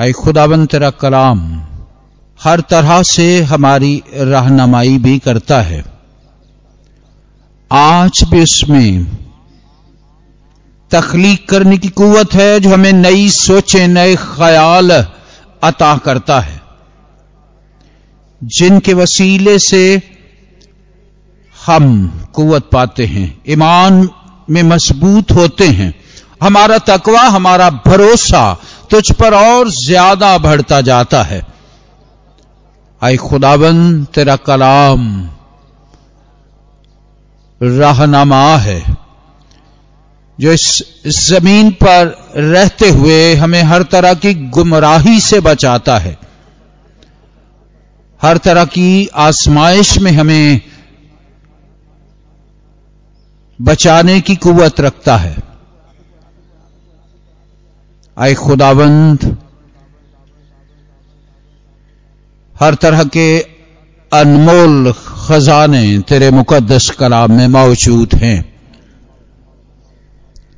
आए खुदावन तेरा कलाम, हर तरह से हमारी रहनमाई भी करता है। आज भी उसमें तखलीक करने की कुवत है जो हमें नई सोचें, नए ख्याल अता करता है। जिनके वसीले से हम कुवत पाते हैं, ईमान में मज़बूत होते हैं। हमारा तकवा, हमारा भरोसा तुझ पर और ज़्यादा बढ़ता जाता है। आई खुदावन, तेरा कलाम रहनमा है। जो इस ज़मीन पर रहते हुए हमें हर तरह की गुमराही से बचाता है। हर तरह की आसमाइश में हमें बचाने की कुवत रखता है। आए खुदाबंद। हर तरह के अनमोल खजाने तेरे मुकदस कलाम में मौजूद हैं।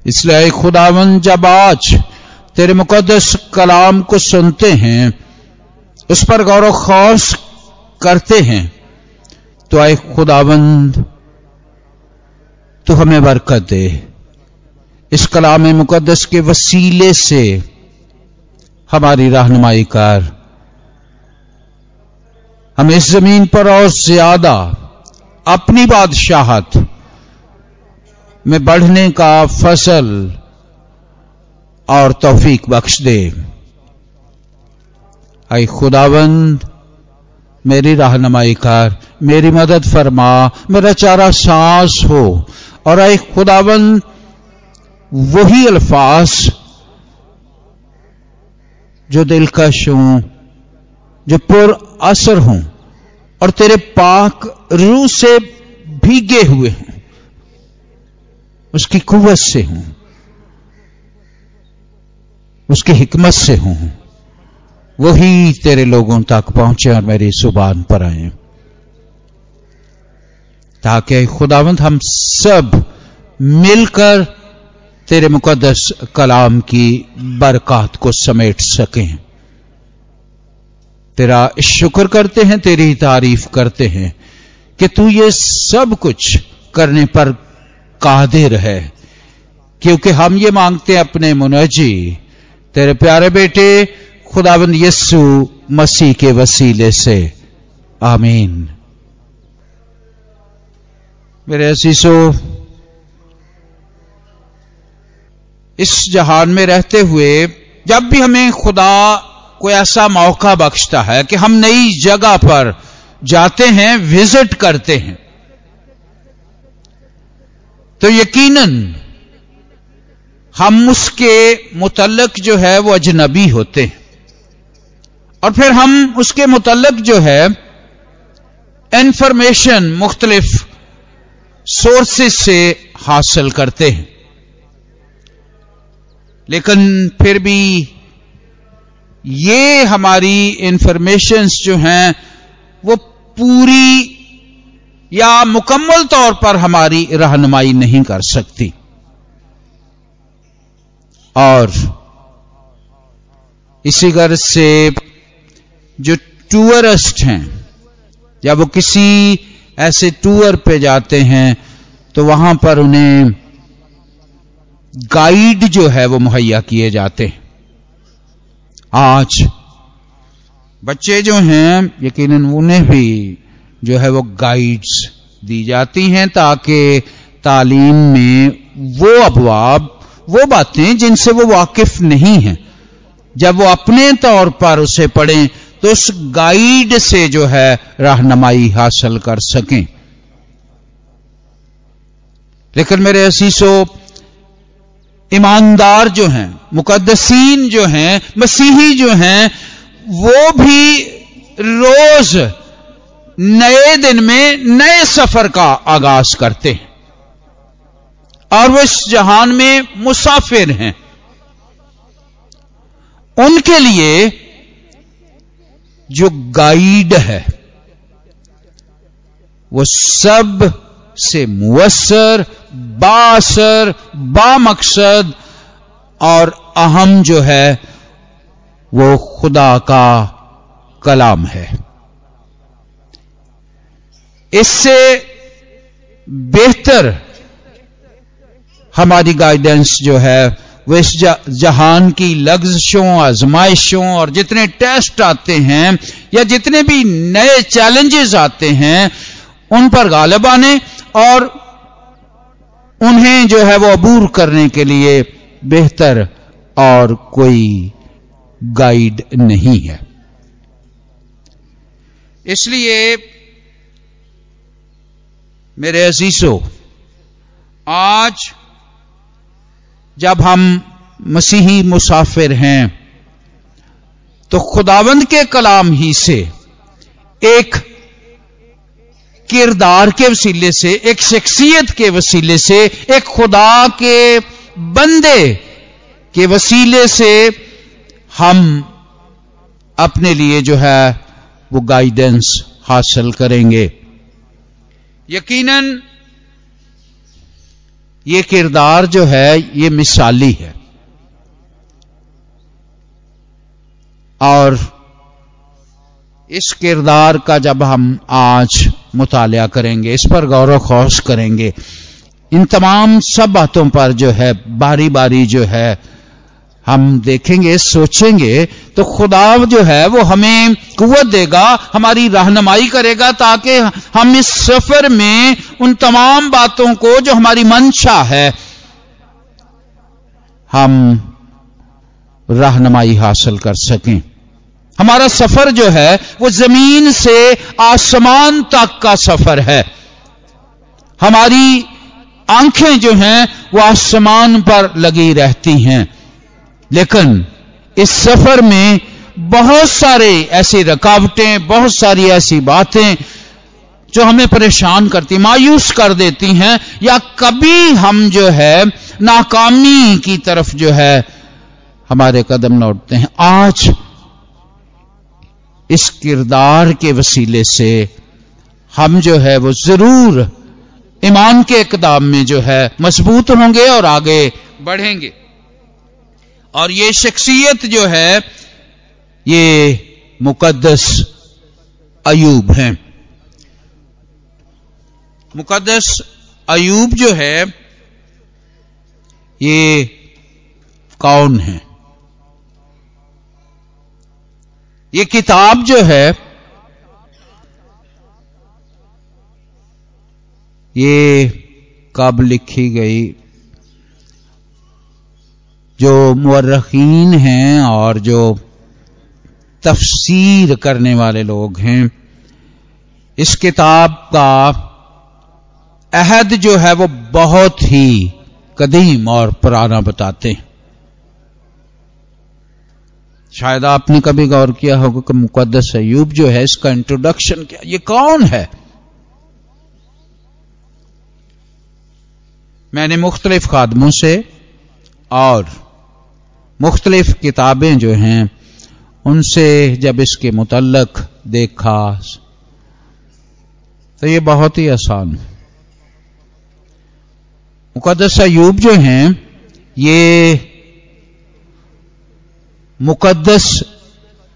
इसलिए आए खुदावन जब आज तेरे मुकदस कलाम को सुनते हैं, उस पर गौरव खौस करते हैं तो आए खुदावंद तो हमें बरकत दे। इस कलाम मुकदस के वसीले से हमारी रहनुमाई कर। हम इस ज़मीन पर और ज़्यादा अपनी बादशाहत में बढ़ने का फ़सल और तौफीक बख्श दे। आई खुदावंद, मेरी रहनुमाई कर, मेरी मदद फरमा, मेरा चारा सांस हो। और आई खुदावंद वही अल्फाज जो दिलकश हूँ जो पुर असर हूँ और तेरे पाक रूह से भीगे हुए हूँ, उसकी कुवत से हूँ, उसकी हिकमत से हूँ, वही तेरे लोगों तक पहुँचे और मेरी ज़ुबान पर आए। ताकि खुदावंत हम सब मिलकर तेरे मुकदस कलाम की बरकत को समेट सकें। तेरा शुक्र करते हैं, तेरी तारीफ़ करते हैं कि तू ये सब कुछ करने पर कादिर है। क्योंकि हम ये मांगते हैं अपने मुनजी, तेरे प्यारे बेटे खुदाबंद यस्सु मसीह के वसीले से। आमीन। मेरे असीसो इस जहान में रहते हुए, जब भी हमें खुदा को ऐसा मौका बख्शता है कि हम नई जगह पर जाते हैं, विज़िट करते हैं तो यकीनन हम उसके मुतलक जो है, वो अजनबी होते हैं। और फिर हम उसके मुतलक जो है इंफॉर्मेशन मुख्तलिफ़ सोर्सेस से हासिल करते हैं। लेकिन फिर भी ये हमारी इंफॉर्मेशंस जो हैं, वो पूरी या मुकम्मल तौर पर हमारी रहनुमाई नहीं कर सकती। और इसी गर्ज से जो टूरिस्ट हैं, या वो किसी ऐसे टूर पे जाते हैं तो वहाँ पर उन्हें गाइड जो है वो मुहैया किए जाते हैं। आज बच्चे जो हैं, यकीनन उन्हें भी जो है वो गाइड्स दी जाती हैं ताकि तालीम में वो अबवाब, वो बातें जिनसे वो वाकिफ नहीं हैं, जब वो अपने तौर पर उसे पढ़ें तो उस गाइड से जो है रहनुमाई हासिल कर सकें। लेकिन मेरे असीसो ईमानदार जो हैं मुकदसीन जो हैं, मसीही जो हैं, वो भी रोज नए दिन में नए सफ़र का आगाज़ करते हैं। और वो इस जहान में मुसाफिर हैं। उनके लिए जो गाइड है, वो सबसे बासर बामकसद और अहम जो है, वो खुदा का कलाम है। इससे बेहतर हमारी गाइडेंस जो है, वो इस जहान की लग्जशों, आजमाइशों, और जितने टेस्ट आते हैं, या जितने भी नए चैलेंजेस आते हैं, उन पर गालब आने, और उन्हें जो है वो अबूर करने के लिए बेहतर और कोई गाइड नहीं है। इसलिए मेरे अजीजों, आज जब हम मसीही मुसाफिर हैं तो खुदावंद के कलाम ही से एक किरदार के वसीले से, एक शख्सियत के वसीले से, एक खुदा के बंदे के वसीले से हम अपने लिए जो है वो गाइडेंस हासिल करेंगे। यकीनन ये किरदार जो है, ये मिसाली है। और इस किरदार का जब हम आज मुताल करेंगे, इस पर गौरव खौश करेंगे। इन तमाम सब बातों पर जो है बारी बारी जो है, हम देखेंगे, सोचेंगे तो खुदा जो है, वो हमें कुत देगा, हमारी रहनुमाई करेगा, ताकि हम इस सफ़र में उन तमाम बातों को, जो हमारी मंशा है, हम रहनुमाई हासिल कर सकें। हमारा सफ़र जो है, वो ज़मीन से आसमान तक का सफ़र है। हमारी आँखें जो हैं, वो आसमान पर लगी रहती हैं। लेकिन इस सफ़र में बहुत सारे ऐसी रुकावटें, बहुत सारी ऐसी बातें जो हमें परेशान करती, मायूस कर देती हैं, या कभी हम जो है, नाकामी की तरफ़ जो है, हमारे कदम लौटते हैं। आज इस किरदार के वसीले से हम जो है वो ज़रूर ईमान के इकदाम में जो है मज़बूत होंगे और आगे बढ़ेंगे। और ये शख्सियत जो है, ये मुकदस अयूब है। मुकदस अयूब जो है, ये कौन है? ये किताब जो है, ये कब लिखी गई? जो मुर्रखीन हैं और जो तफसीर करने वाले लोग हैं, इस किताब का अहद जो है वो बहुत ही कदीम और पुराना बताते हैं। शायद आपने कभी गौर किया होगा कि मुकदस अयूब जो है, इसका इंट्रोडक्शन क्या? ये कौन है? मैंने मुख्तलिफ़ खादमों से और मुख्तलिफ़ किताबें जो हैं, उनसे जब इसके मुतलक देखा तो ये बहुत ही आसान मुकदस अयूब जो हैं, ये मुकद्दस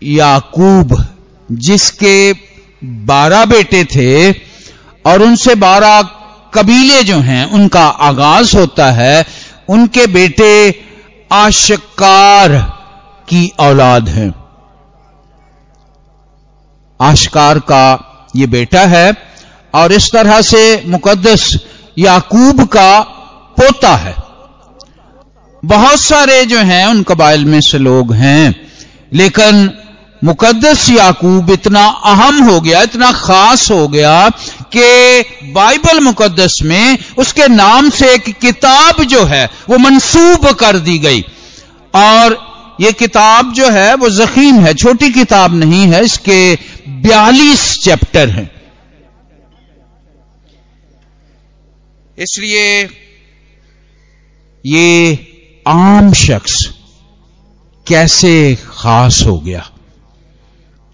याकूब, जिसके बारह बेटे थे और उनसे बारह कबीले जो हैं, उनका आगाज़ होता है। उनके बेटे आशकार की औलाद हैं। आशकार का ये बेटा है और इस तरह से मुकद्दस याकूब का पोता है। बहुत सारे जो हैं, उन कबाइल में से लोग हैं। लेकिन मुकद्दस याकूब इतना अहम हो गया, इतना खास हो गया कि बाइबल मुकद्दस में उसके नाम से एक किताब जो है, वो मंसूब कर दी गई। और ये किताब जो है, वो जखीम है, छोटी किताब नहीं है, इसके बयालीस चैप्टर हैं। इसलिए ये आम शख्स कैसे खास हो गया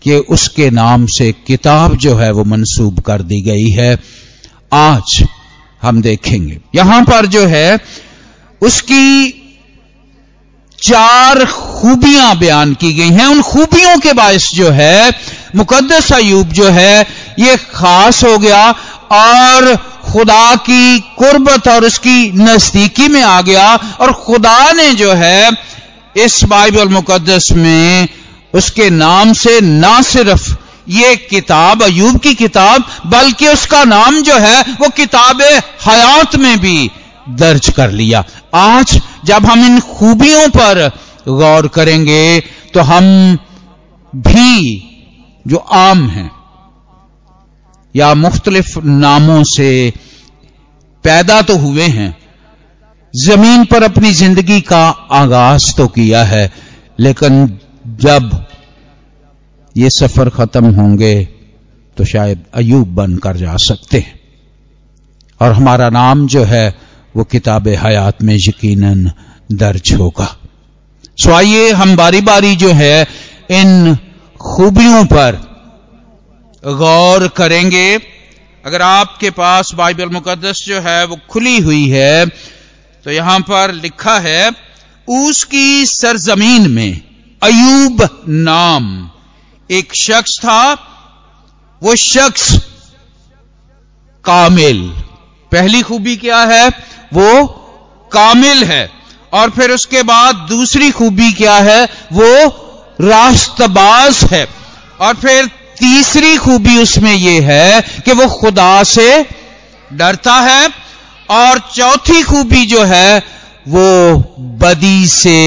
कि उसके नाम से किताब जो है वो मंसूब कर दी गई है। आज हम देखेंगे। यहाँ पर जो है, उसकी चार खूबियाँ बयान की गई हैं। उन खूबियों के बायस जो है, मुकद्दस अयूब जो है, ये खास हो गया और खुदा की कुर्बत और उसकी नजदीकी में आ गया और खुदा ने जो है, इस बाइबल मुकदस में उसके नाम से ना सिर्फ़ ये किताब अयूब की किताब, बल्कि उसका नाम जो है, वो किताब हयात में भी दर्ज कर लिया। आज जब हम इन खूबियों पर गौर करेंगे तो हम भी जो आम हैं या मुख्तलिफ़ नामों से पैदा तो हुए हैं, ज़मीन पर अपनी ज़िंदगी का आगाज़ तो किया है, लेकिन जब ये सफ़र खत्म होंगे तो शायद अयूब बनकर जा सकते हैं। और हमारा नाम जो है, वो किताब हयात में यकीनन दर्ज होगा। सो आइए, हम बारी बारी जो है, इन खूबियों पर गौर करेंगे, अगर आपके पास बाइबल मुकदस जो है वो खुली हुई है तो यहाँ पर लिखा है उसकी सरजमीन में अयूब नाम एक शख्स था, वो शख्स कामिल। पहली खूबी क्या है? वो कामिल है। और फिर उसके बाद दूसरी खूबी क्या है? वो रास्तबाज है। और फिर तीसरी खूबी उसमें यह है कि वो खुदा से डरता है और चौथी खूबी जो है वो बदी से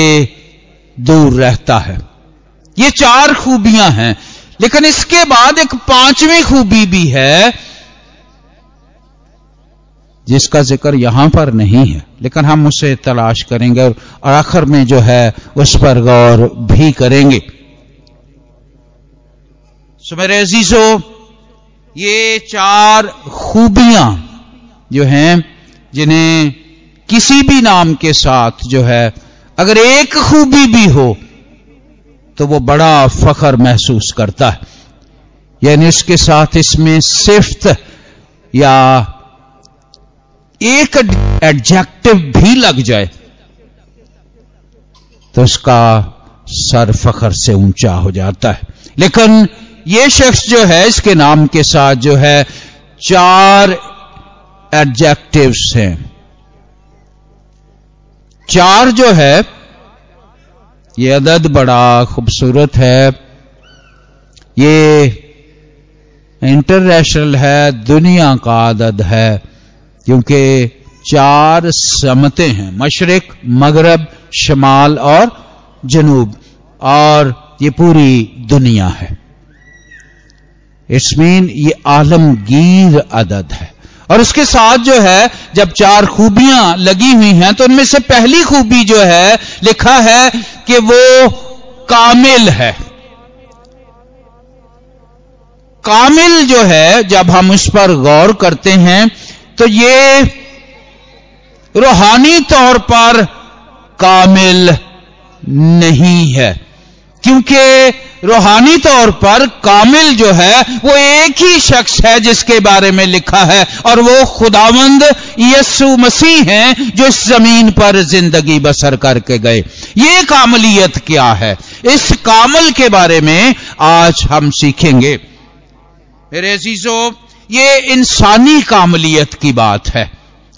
दूर रहता है। ये चार खूबियाँ हैं, लेकिन इसके बाद एक पांचवी खूबी भी है, जिसका ज़िक्र यहाँ पर नहीं है, लेकिन हम उसे तलाश करेंगे और आखिर में जो है उस पर गौर भी करेंगे। सो मेरे अजीजो, ये चार खूबियाँ जो हैं, जिन्हें किसी भी नाम के साथ जो है, अगर एक खूबी भी हो तो वो बड़ा फखर महसूस करता है। यानी उसके साथ इसमें सिफ्त या एक एडजेक्टिव भी लग जाए तो उसका सर फखर से ऊँचा हो जाता है। लेकिन ये शख्स जो है, इसके नाम के साथ जो है, चार एडजेक्टिव्स हैं। चार जो है, ये अदद बड़ा खूबसूरत है, ये इंटरनेशनल है, दुनिया का अदद है, क्योंकि चार समते हैं, मशरक, मगरब, शमाल और जनूब, और ये पूरी दुनिया है। इट्स मीन ये आलमगीर अदद है। और उसके साथ जो है, जब चार खूबियाँ लगी हुई हैं तो उनमें से पहली खूबी जो है, लिखा है कि वो कामिल है। कामिल जो है, जब हम उस पर गौर करते हैं तो ये रूहानी तौर पर कामिल नहीं है। क्योंकि रूहानी तौर पर कामिल जो है, वो एक ही शख्स है जिसके बारे में लिखा है, और वो खुदावंद यसु मसीह हैं जो इस ज़मीन पर ज़िंदगी बसर करके गए। ये कामलियत क्या है? इस कामल के बारे में आज हम सीखेंगे। मेरे अजीजो, ये इंसानी कामलियत की बात है।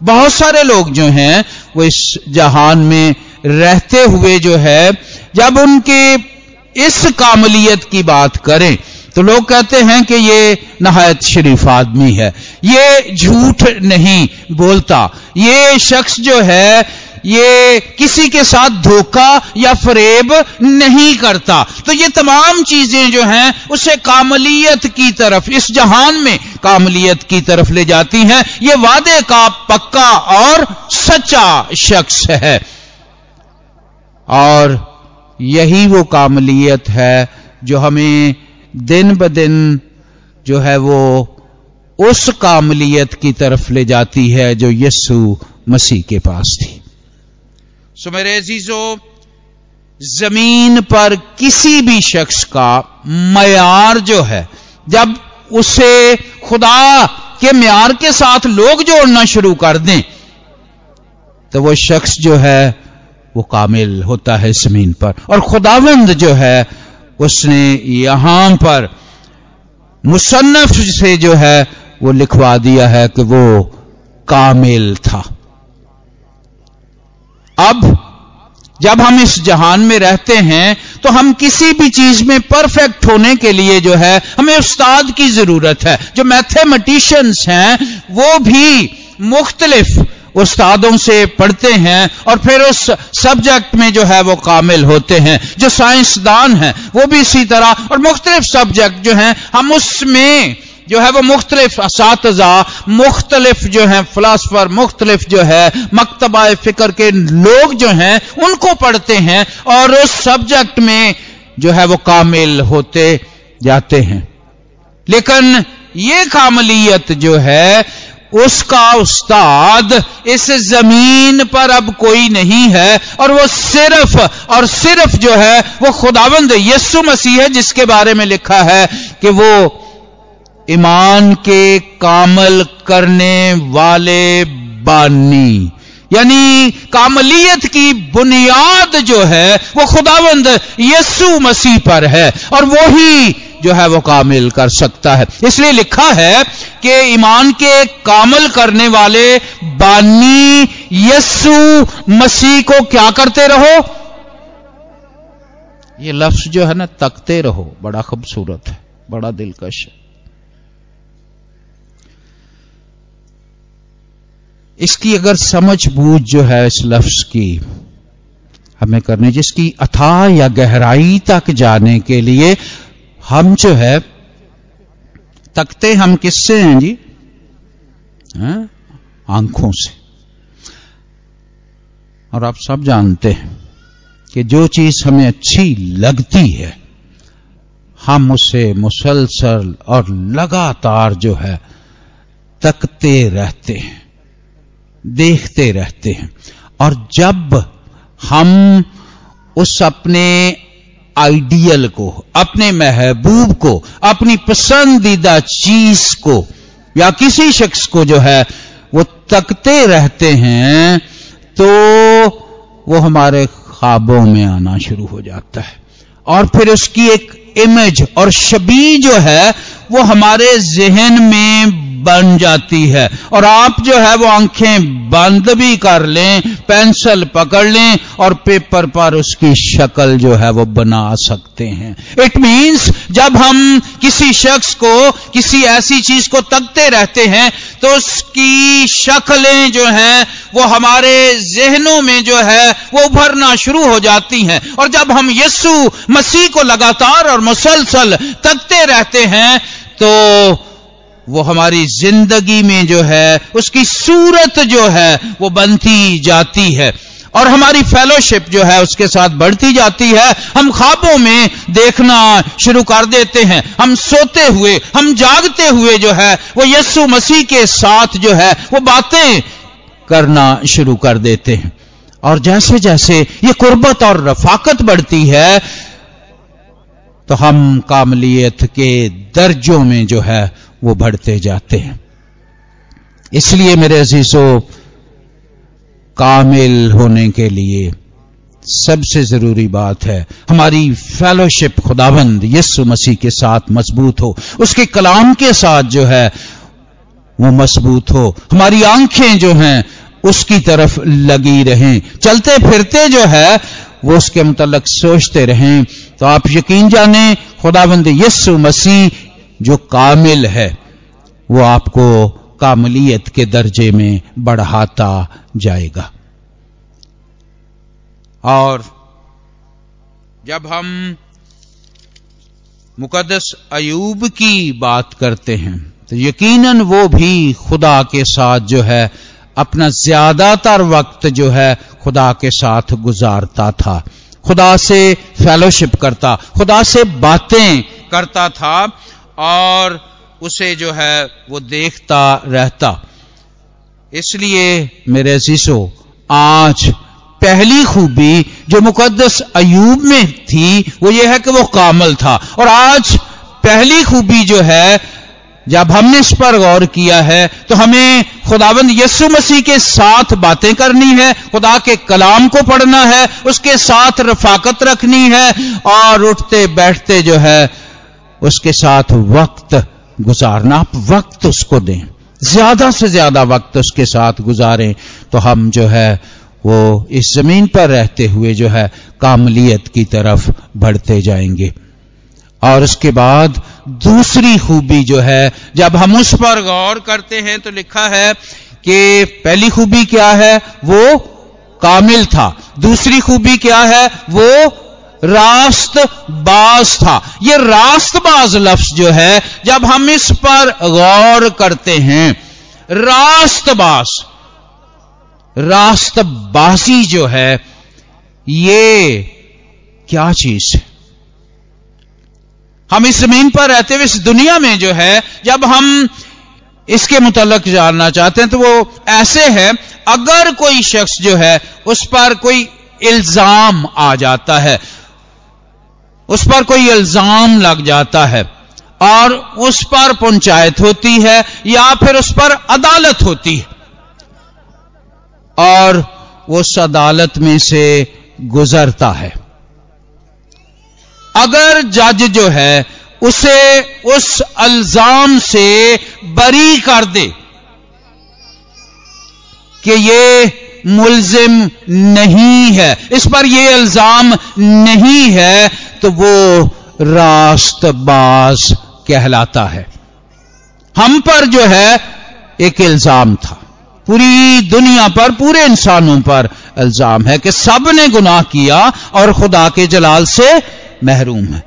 बहुत सारे लोग जो हैं, वो इस जहान में रहते हुए जो है, जब उनके इस कामलियत की बात करें तो लोग कहते हैं कि ये नहायत शरीफ आदमी है। ये झूठ नहीं बोलता। ये शख्स जो है, ये किसी के साथ धोखा या फरेब नहीं करता। तो ये तमाम चीज़ें जो हैं, उसे कामलियत की तरफ़, इस जहान में कामलियत की तरफ़ ले जाती हैं। ये वादे का पक्का और सच्चा शख्स है। और यही वो कामलियत है जो हमें दिन ब दिन जो है वो उस कामलियत की तरफ़ ले जाती है जो यस्सु मसीह के पास थी। सो मेरे अजीजो, ज़मीन पर किसी भी शख्स का मैार जो है, जब उसे खुदा के म्यार के साथ लोग जोड़ना शुरू कर दें तो वो शख्स जो है वो कामिल होता है ज़मीन पर। और खुदावंद जो है, उसने यहाँ पर मुसन्फ से जो है, वो लिखवा दिया है कि वो कामिल था। अब, जब हम इस जहान में रहते हैं तो हम किसी भी चीज़ में परफेक्ट होने के लिए जो है, हमें उस्ताद की ज़रूरत है। जो मैथमेटिशियंस हैं, वो भी मुख्तलिफ़ उस्तादों से पढ़ते हैं और फिर उस सब्जेक्ट में जो है वो कामिल होते हैं, जो साइंसदान हैं, वो भी इसी तरह। और मुख्तलिफ़ सब्जेक्ट जो हैं, हम उसमें जो है वो मुख्तलिफ़ इसातजा मुख्तलिफ़ जो है फिलासफर, मुख्तलिफ़ जो है मकतबा फ़िक्र के लोग जो हैं, उनको पढ़ते हैं और उस सब्जेक्ट में जो है वो कामिल होते जाते हैं। लेकिन ये कामलियत जो है उसका उस्ताद इस ज़मीन पर अब कोई नहीं है, और वो सिर्फ़ और सिर्फ़ जो है, वो खुदावंद यस्सु मसीह है, जिसके बारे में लिखा है कि वो ईमान के कामल करने वाले बानी, यानी कामलियत की बुनियाद जो है, वो खुदावंद यस्सु मसीह पर है, और वो ही जो है, वो कामिल कर सकता है। इसलिए लिखा है कि, ईमान के कामल करने वाले बानी यस्सु मसीह को क्या करते रहो? ये लफ्ज जो है ना, तकते रहो। बड़ा खूबसूरत है, बड़ा दिलकश है। इसकी अगर समझ बूझ जो है इस लफ्ज की, हमें करनी जिसकी अथा या गहराई तक जाने के लिए हम जो है तकते हम किससे हैं जी? है? आँखों से। और आप सब जानते हैं कि जो चीज़ हमें अच्छी लगती है, हम उसे मुसलसल और लगातार जो है, तकते रहते हैं, देखते रहते हैं। और जब हम उस अपने आइडियल को, अपने महबूब को, अपनी पसंदीदा चीज़ को, या किसी शख्स को जो है, वो तकते रहते हैं तो वो हमारे ख्वाबों में आना शुरू हो जाता है। और फिर उसकी एक इमेज और शबी जो है, वो हमारे जहन में बन जाती है। और आप जो है वो आँखें बंद भी कर लें, पेंसिल पकड़ लें और पेपर पर उसकी शक्ल जो है वो बना सकते हैं। इट मींस जब हम किसी शख्स को, किसी ऐसी चीज़ को तकते रहते हैं तो उसकी शक्लें जो हैं वो हमारे जहनों में जो है वो उभरना शुरू हो जाती हैं। और जब हम यस्सु मसीह को लगातार और मुसलसल तकते रहते हैं तो वो हमारी ज़िंदगी में जो है, उसकी सूरत जो है, वो बनती जाती है। और हमारी फेलोशिप जो है, उसके साथ बढ़ती जाती है। हम ख्वाबों में देखना शुरू कर देते हैं। हम सोते हुए, हम जागते हुए जो है, वो यस्सु मसीह के साथ जो है, वो बातें करना शुरू कर देते हैं। और जैसे जैसे ये कुर्बत और रफाकत बढ़ती है तो हम कामलियत के दर्जों में जो है वो बढ़ते जाते हैं। इसलिए मेरे अजीजों, कामिल होने के लिए सबसे ज़रूरी बात है, हमारी फेलोशिप खुदाबंद यस्सु मसीह के साथ मज़बूत हो। उसके कलाम के साथ जो है, वो मज़बूत हो। हमारी आँखें जो हैं, उसकी तरफ़ लगी रहें। चलते फिरते जो है, वो उसके मुतलक सोचते रहें। तो आप यकीन जाने, खुदाबंद यस्सु मसीह जो कामिल है, वो आपको कामलियत के दर्जे में बढ़ाता जाएगा। और जब हम मुकदस अयूब की बात करते हैं तो यकीनन वो भी खुदा के साथ जो है, अपना ज़्यादातर वक्त जो है, खुदा के साथ गुजारता था। खुदा से फेलोशिप करता, खुदा से बातें करता था और उसे जो है वो देखता रहता। इसलिए मेरे शीशो आज पहली खूबी जो मुकदस अयूब में थी, वो ये है कि वो कामल था। और आज पहली खूबी जो है, जब हमने इस पर गौर किया है तो हमें खुदाबंद यस्सु मसीह के साथ बातें करनी है, खुदा के कलाम को पढ़ना है, उसके साथ रफाकत रखनी है, और उठते बैठते जो है उसके साथ वक्त गुजारना। आप वक्त उसको दें। ज़्यादा से ज़्यादा वक्त उसके साथ गुजारें तो हम जो है, वो इस ज़मीन पर रहते हुए जो है, कामलियत की तरफ़ बढ़ते जाएँगे। और उसके बाद दूसरी खूबी जो है, जब हम उस पर गौर करते हैं तो लिखा है कि पहली खूबी क्या है? वो कामिल था। दूसरी खूबी क्या है? वो रास्तबाज था। ये रास्तबाज लफ्ज जो है, जब हम इस पर गौर करते हैं रास्तबाज रास्तबाजी जो है, ये क्या चीज़ है? हम इस ज़मीन पर रहते हुए, इस दुनिया में जो है, जब हम इसके मुतलक जानना चाहते हैं तो वो ऐसे है, अगर कोई शख्स जो है, उस पर कोई इल्ज़ाम आ जाता है उस पर कोई इल्ज़ाम लग जाता है और उस पर पंचायत होती है या फिर उस पर अदालत होती है। और उस अदालत में से गुजरता है। अगर जज जो है उसे उस अल्जाम से बरी कर दे कि ये मुलजिम नहीं है, इस पर यह इल्ज़ाम नहीं है तो वो रास्तबाज कहलाता है। हम पर जो है, एक इल्ज़ाम था। पूरी दुनिया पर, पूरे इंसानों पर इल्ज़ाम है कि सबने गुनाह किया और खुदा के जलाल से महरूम है।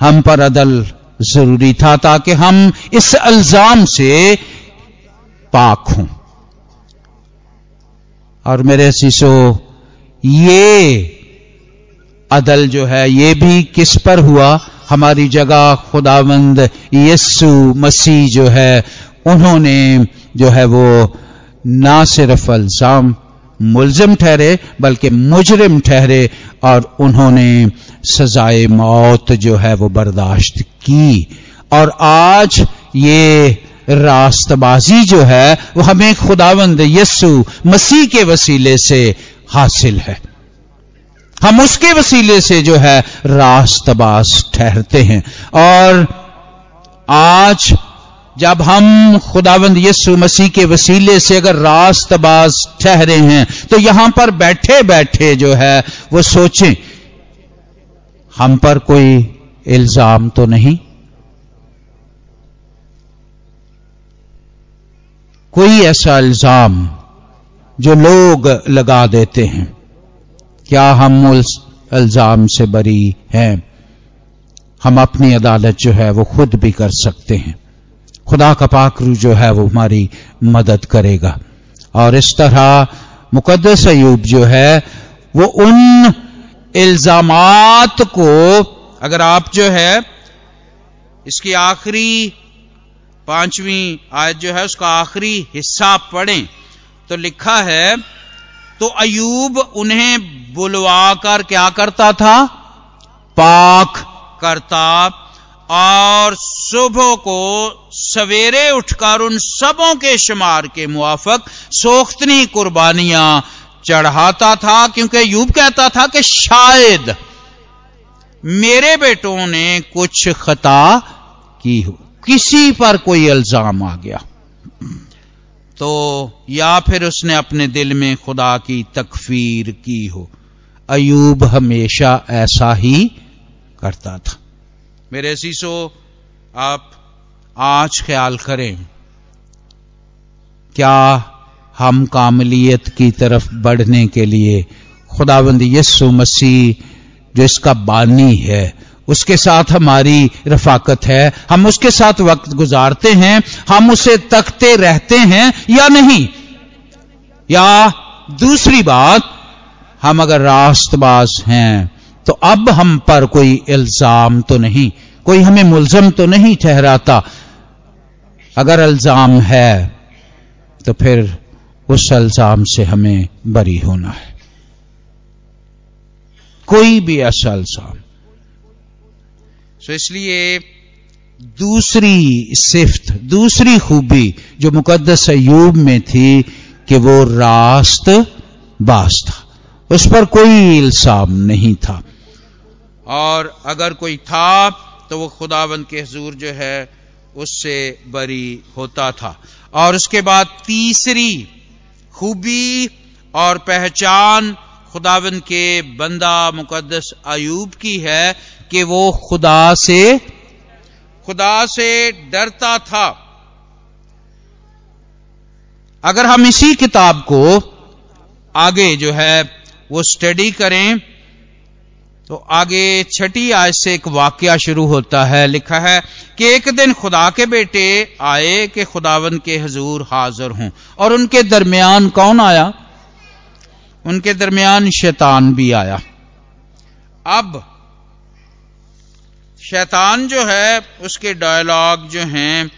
हम पर अदल ज़रूरी था ताकि हम इस इल्ज़ाम से पाक हों। और मेरे शीशो ये अदल जो है, ये भी किस पर हुआ? हमारी जगह खुदावंद यस्सु मसीह जो है, उन्होंने जो है वो ना सिर्फ़ अल्जाम मुलजिम ठहरे, बल्कि मुजरिम ठहरे और उन्होंने सजाए मौत जो है वो बर्दाश्त की। और आज ये रास्तबाजी जो है, वो हमें खुदावंद यस्सु मसीह के वसीले से हासिल है। हम उसके वसीले से जो है रास्तबाज ठहरते हैं। और आज जब हम खुदावंद यस्सु मसीह के वसीले से अगर रास्तबाज ठहरे हैं तो यहाँ पर बैठे बैठे जो है वो सोचें, हम पर कोई इल्ज़ाम तो नहीं? कोई ऐसा इल्ज़ाम जो लोग लगा देते हैं? क्या हम उस इल्ज़ाम से बरी हैं? हम अपनी अदालत जो है वो खुद भी कर सकते हैं। खुदा का पाकरू जो है वो हमारी मदद करेगा। और इस तरह मुकदस अयूब जो है, वो उन इल्ज़ाम को, अगर आप जो है, इसकी आखिरी पांचवी आयत जो है, उसका आखिरी हिस्सा पढ़ें तो लिखा है तो अयूब उन्हें बुलवाकर क्या करता था? पाक करता। और सुबह को सवेरे उठकर उन सबों के शुमार के मुआफक सोख्तनी कुर्बानियाँ चढ़ाता था, क्योंकि यूब कहता था कि शायद मेरे बेटों ने कुछ खता की हो। किसी पर कोई इल्ज़ाम आ गया। तो या फिर उसने अपने दिल में खुदा की तकफीर की हो। अयूब हमेशा ऐसा ही करता था। मेरे शीशो आप आज ख्याल करें, क्या हम कामलियत की तरफ़ बढ़ने के लिए खुदाबंद यस्सु मसीह, जो इसका बानी है उसके साथ हमारी रफाकत है। हम उसके साथ वक्त गुजारते हैं। हम उसे तकते रहते हैं या नहीं? या दूसरी बात, हम अगर रास्तबाज हैं तो अब हम पर कोई इल्ज़ाम तो नहीं, कोई हमें मुलजम तो नहीं ठहराता। अगर इल्ज़ाम है तो फिर उस इल्ज़ाम से हमें बरी होना है। कोई भी ऐसा इल्ज़ाम सो इसलिए दूसरी सिफ्त, दूसरी खूबी जो मुकदस अयूब में थी कि वो रास्त बास था। उस पर कोई इल्साम नहीं था। और अगर कोई था तो वो खुदाबंद के हजूर जो है, उससे बरी होता था। और उसके बाद तीसरी खूबी और पहचान खुदावन के बंदा मुकदस अयूब की है कि वो खुदा से खुदा से डरता था। अगर हम इसी किताब को आगे जो है, वो स्टडी करें तो आगे छठी आय से एक वाक्य शुरू होता है, लिखा है कि एक दिन खुदा के बेटे आए कि खुदावन के हजूर हाजिर हों। और उनके दरमियान कौन आया? उनके दरमियान शैतान भी आया। अब शैतान जो है, उसके डायलॉग जो हैं,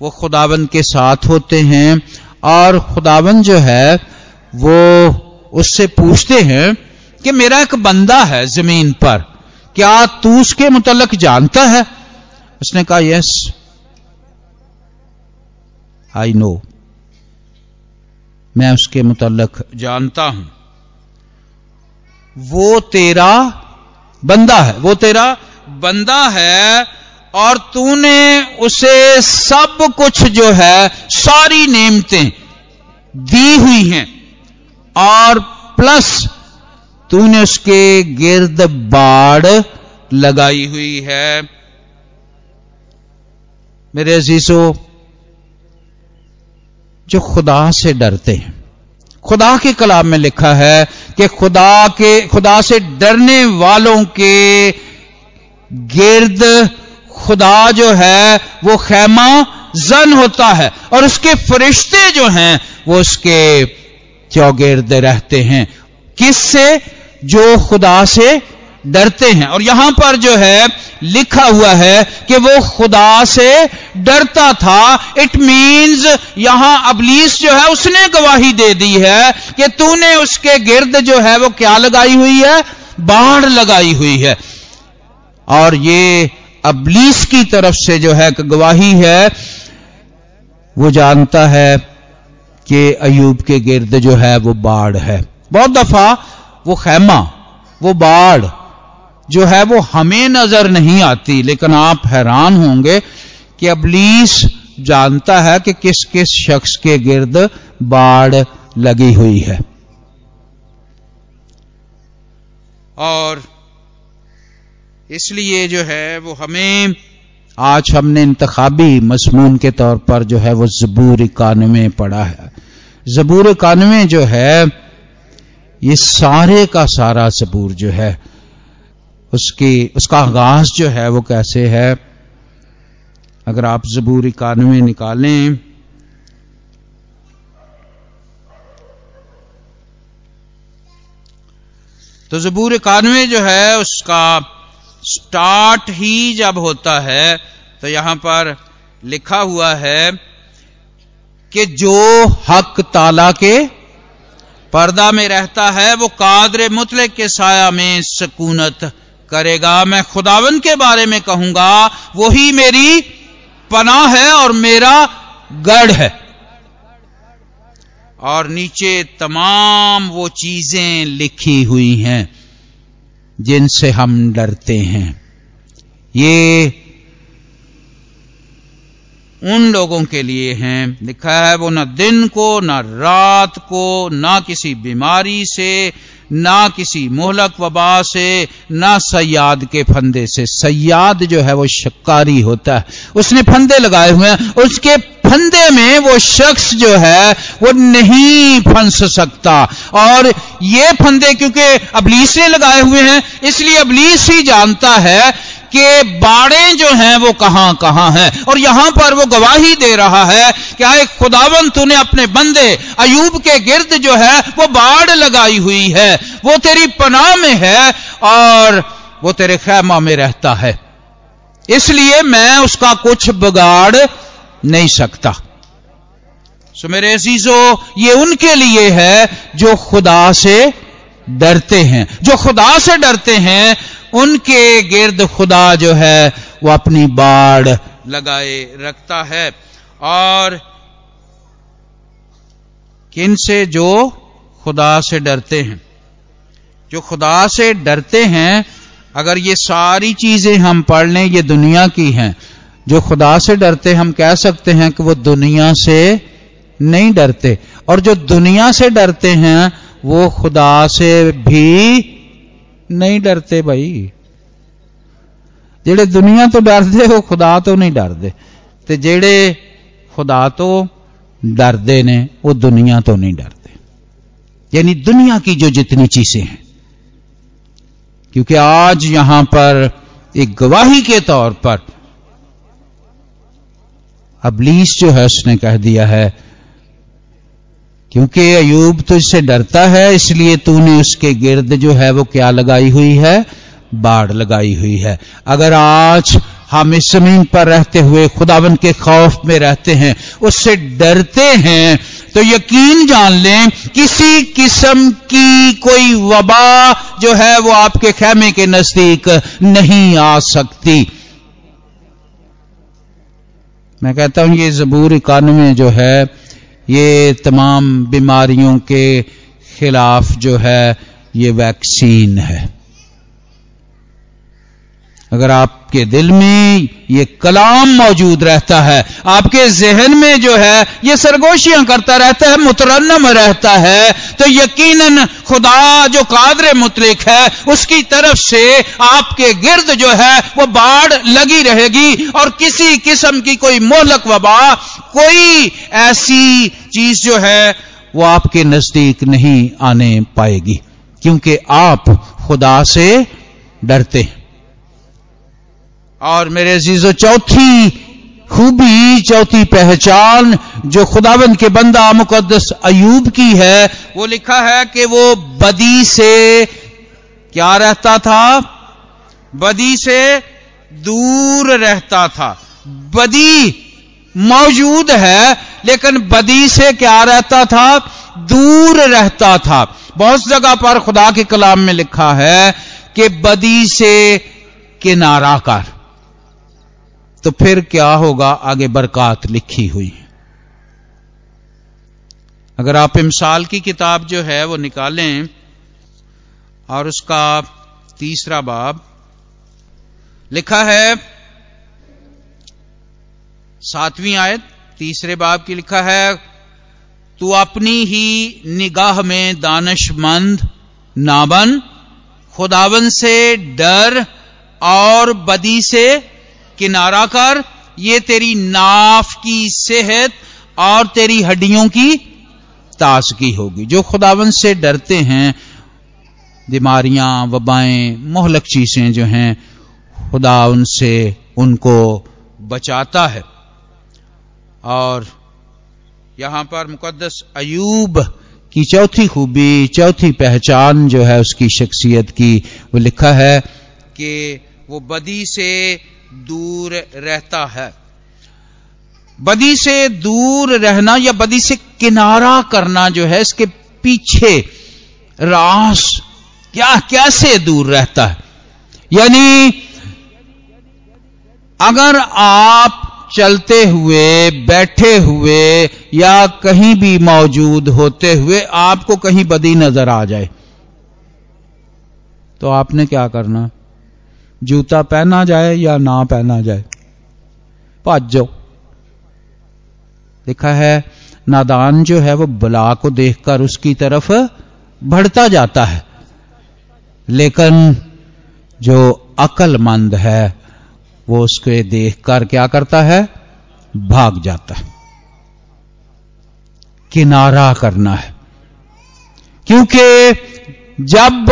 वो खुदावन के साथ होते हैं और खुदावन जो है, वो उससे पूछते हैं कि मेरा एक बंदा है ज़मीन पर, क्या तू उसके मुतलक जानता है? उसने कहा यस आई नो मैं उसके मुतलक जानता हूँ। वो तेरा बंदा है, वो तेरा बंदा है और तूने उसे सब कुछ जो है, सारी नेमतें दी हुई हैं। और प्लस तूने उसके गिर्द बाढ़ लगाई हुई है। मेरे अजीजों, जो खुदा से डरते हैं, खुदा के कलाम में लिखा है कि खुदा के, खुदा से डरने वालों के गिर्द खुदा जो है, वो खैमा जन होता है और उसके फरिश्ते जो हैं, वो उसके चौगिर्द रहते हैं। किससे? जो खुदा से डरते हैं। और यहाँ पर जो है, लिखा हुआ है कि वो खुदा से डरता था। इट मींस यहाँ अबलीस जो है, उसने गवाही दे दी है कि तूने उसके गिर्द जो है, वो क्या लगाई हुई है? बाढ़ लगाई हुई है। और ये अबलीस की तरफ़ से जो है गवाही है, वो जानता है कि अयूब के गिर्द जो है वो बाढ़ है। बहुत दफ़ा वो खैमा, वो बाढ़ जो है वो हमें नज़र नहीं आती, लेकिन आप हैरान होंगे कि अबलीस जानता है कि किस किस शख्स के गिर्द बाढ़ लगी हुई है। और इसलिए जो है वो हमें आज हमने इंतबी मजमून के तौर पर जो है वो जबूर इकानवे पढ़ा है। जबूर इकानवे जो है, ये सारे का सारा जबूर जो है, उसकी, उसका आगाज़ जो है वो कैसे है? अगर आप जबूर इकानवे निकालें तो जबूर इकानवे जो है उसका स्टार्ट ही जब होता है तो यहाँ पर लिखा हुआ है कि जो हक ताला के पर्दा में रहता है, वो कादर मुतले के साया में सकूनत करेगा। मैं खुदावन के बारे में कहूँगा, वही मेरी पनाह है और मेरा गढ़ है। और नीचे तमाम वो चीज़ें लिखी हुई हैं। जिनसे हम डरते हैं। ये उन लोगों के लिए हैं। लिखा है, वो न दिन को, न रात को, न किसी बीमारी से, ना किसी मोहलक वबा से, ना सयाद के फंदे से। सयाद जो है, वो शक्कारी होता है। उसने फंदे लगाए हुए हैं। उसके फंदे में वो शख्स जो है, वो नहीं फंस सकता। और ये फंदे क्योंकि अबलीस ने लगाए हुए हैं, इसलिए अबलीस ही जानता है कि बाड़े जो हैं, वो कहाँ कहाँ हैं। और यहाँ पर वो गवाही दे रहा है कि आए खुदावन तूने अपने बंदे अयूब के गिर्द जो है, वो बाढ़ लगाई हुई है। वो तेरी पनाह में है और वो तेरे खैमा में रहता है। इसलिए मैं उसका कुछ बिगाड़ नहीं सकता। सो मेरे अजीजो, ये उनके लिए है जो खुदा से डरते हैं। जो खुदा से डरते हैं, उनके गिर्द खुदा जो है, वो अपनी बाढ़ लगाए रखता है। और किन से? जो खुदा से डरते हैं। जो खुदा से डरते हैं, अगर ये सारी चीज़ें हम पढ़ लें, ये दुनिया की हैं जो खुदा से डरते, हम कह सकते हैं कि वो दुनिया से नहीं डरते। और जो दुनिया से डरते हैं, वो खुदा से भी नहीं डरते भाई। जेड़े दुनिया तो डरते, वो खुदा तो नहीं डरते। ते जेड़े खुदा तो डरते ने, वो दुनिया तो नहीं डरते। यानी दुनिया की जो जितनी चीज़ें हैं, क्योंकि आज यहाँ पर एक गवाही के तौर पर अबलीस जो है, उसने कह दिया है, क्योंकि अयूब तुझसे डरता है, इसलिए तूने उसके गिर्द जो है, वो क्या लगाई हुई है? बाढ़ लगाई हुई है। अगर आज हम इस ज़मीन पर रहते हुए खुदावन के खौफ में रहते हैं, उससे डरते हैं तो यकीन जान लें, किसी किस्म की कोई वबा जो है, वो आपके खेमे के नज़दीक नहीं आ सकती। मैं कहता हूँ, ये जबूर इकानवे जो है, ये तमाम बीमारियों के खिलाफ जो है, ये वैक्सीन है। अगर आपके दिल में ये कलाम मौजूद रहता है, आपके जहन में जो है ये सरगोशियाँ करता रहता है मुतरनम रहता है तो यकीनन खुदा जो कादर मुतलिक है, उसकी तरफ़ से आपके गिर्द जो है वो बाढ़ लगी रहेगी और किसी किस्म की कोई मोहलक वबा, कोई ऐसी चीज़ जो है वो आपके नज़दीक नहीं आने पाएगी, क्योंकि आप खुदा से डरते हैं। और मेरे अजीजों, चौथी खूबी, चौथी पहचान जो खुदाबंद के बंदा मुकदस अयूब की है, वो लिखा है कि वो बदी से क्या रहता था? बदी से दूर रहता था। बदी मौजूद है, लेकिन बदी से क्या रहता था? दूर रहता था। बहुत जगह पर खुदा के कलाम में लिखा है कि बदी से किनारा कर। तो फिर क्या होगा? आगे बरकत लिखी हुई। अगर आप इमसाल की किताब जो है वो निकालें और उसका तीसरा बाब लिखा है, सातवीं आयत, तीसरे बाब की लिखा है, तू अपनी ही निगाह में दानशमंद नाबन खुदावन से डर और बदी से किनारा कर ये तेरी नाफ की सेहत और तेरी हड्डियों की ताजगी होगी। जो खुदावन से डरते हैं, बीमारियाँ, वबाएँ, मोहलक चीज़ें जो हैं, खुदा उनसे उनको बचाता है। और यहाँ पर मुकदस अयूब की चौथी खूबी, चौथी पहचान जो है उसकी शख्सियत की, वो लिखा है कि वो बदी से दूर रहता है। बदी से दूर रहना या बदी से किनारा करना जो है, इसके पीछे रास क्या कैसे दूर रहता है? यानी, अगर आप चलते हुए, बैठे हुए या कहीं भी मौजूद होते हुए आपको कहीं बदी नज़र आ जाए तो आपने क्या करना? जूता पहना जाए या ना पहना जाए। भज जाओ। लिखा है, नादान जो है वो बला को देखकर उसकी तरफ़ बढ़ता जाता है। लेकिन जो अकलमंद है, वो उसके देखकर क्या करता है? भाग जाता है। किनारा करना है। क्योंकि जब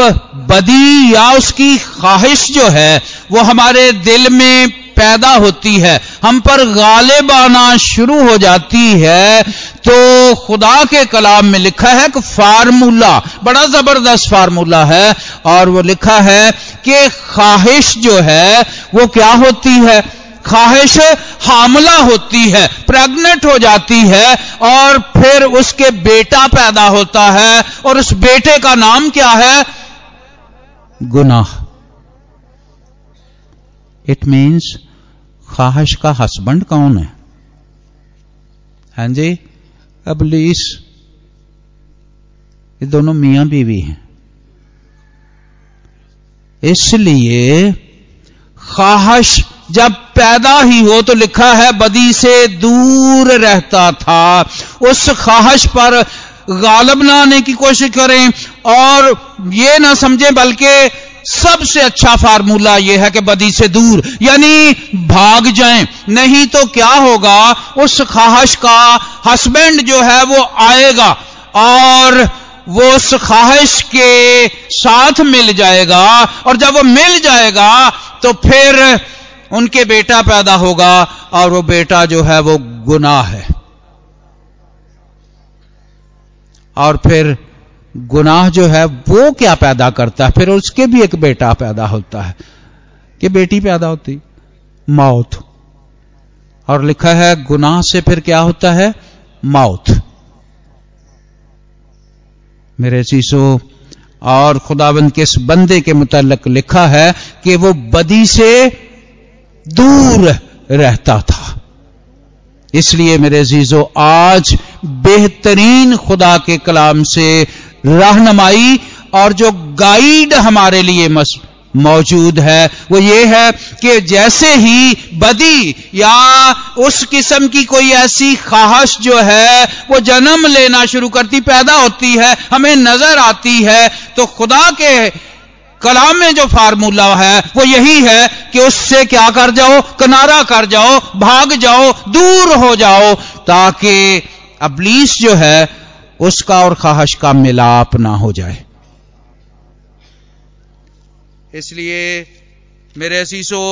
बदी या उसकी ख्वाहिश जो है, वो हमारे दिल में पैदा होती है, हम पर गालिब आना शुरू हो जाती है तो खुदा के कलाम में लिखा है कि फार्मूला, बड़ा ज़बरदस्त फार्मूला है, और वो लिखा है कि ख्वाहिश जो है, वो क्या होती है? ख्वाहिश, हामला होती है प्रेग्नेंट हो जाती है, और फिर उसके बेटा पैदा होता है, और उस बेटे का नाम क्या है? गुनाह। इट मीन्स ख्वाहिश का हस्बैंड कौन है? हाँ जी अबलीस ये दोनों मियाँ बीवी हैं। इसलिए ख्वाहिश जब पैदा ही हो तो लिखा है, बदी से दूर रहता था। उस ख्वाहिश पर गालब ना आने की कोशिश करें। और ये ना समझें, बल्कि सबसे अच्छा फार्मूला यह है कि बदी से दूर, यानी भाग जाएँ। नहीं तो क्या होगा, उस ख्वाहिश का हस्बैंड जो है वो आएगा और वो उस ख्वाहिश के साथ मिल जाएगा। और जब वो मिल जाएगा तो फिर उनके बेटा पैदा होगा और वो बेटा जो है वो गुनाह है। और फिर गुनाह जो है वो क्या पैदा करता है? फिर उसके भी एक बेटा पैदा होता है। कि बेटी पैदा होती, मौत। और लिखा है, गुनाह से फिर क्या होता है? मौत। मेरे शीशो और खुदाबंद के इस बंदे के मुतलक लिखा है कि वो बदी से दूर रहता था। इसलिए मेरे जीजो आज बेहतरीन खुदा के कलाम से रहनमाई और जो गाइड हमारे लिए मौजूद है, वो ये है कि जैसे ही बदी या उस किस्म की कोई ऐसी ख्वाहिश जो है, वो जन्म लेना शुरू करती, पैदा होती है, हमें नज़र आती है तो खुदा के कलाम में जो फार्मूला है, वो यही है कि उससे क्या कर जाओ, किनारा कर जाओ, भाग जाओ, दूर हो जाओ, ताकि अबलीस जो है, उसका और ख्वाहिश का मिलाप ना हो जाए। इसलिए मेरे असीसो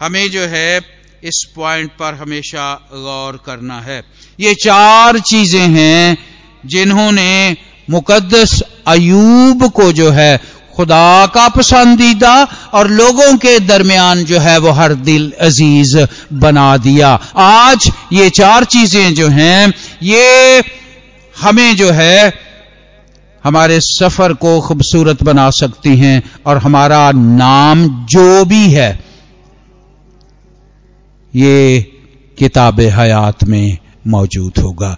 हमें जो है, इस पॉइंट पर हमेशा गौर करना है। ये चार चीज़ें हैं, जिन्होंने मुकद्दस अयूब को जो है खुदा का पसंदीदा और लोगों के दरमियान जो है वो हर दिल अज़ीज़ बना दिया। आज ये चार चीज़ें जो हैं, ये हमें जो है हमारे सफ़र को खूबसूरत बना सकती हैं और हमारा नाम जो भी है, ये किताब हयात में मौजूद होगा।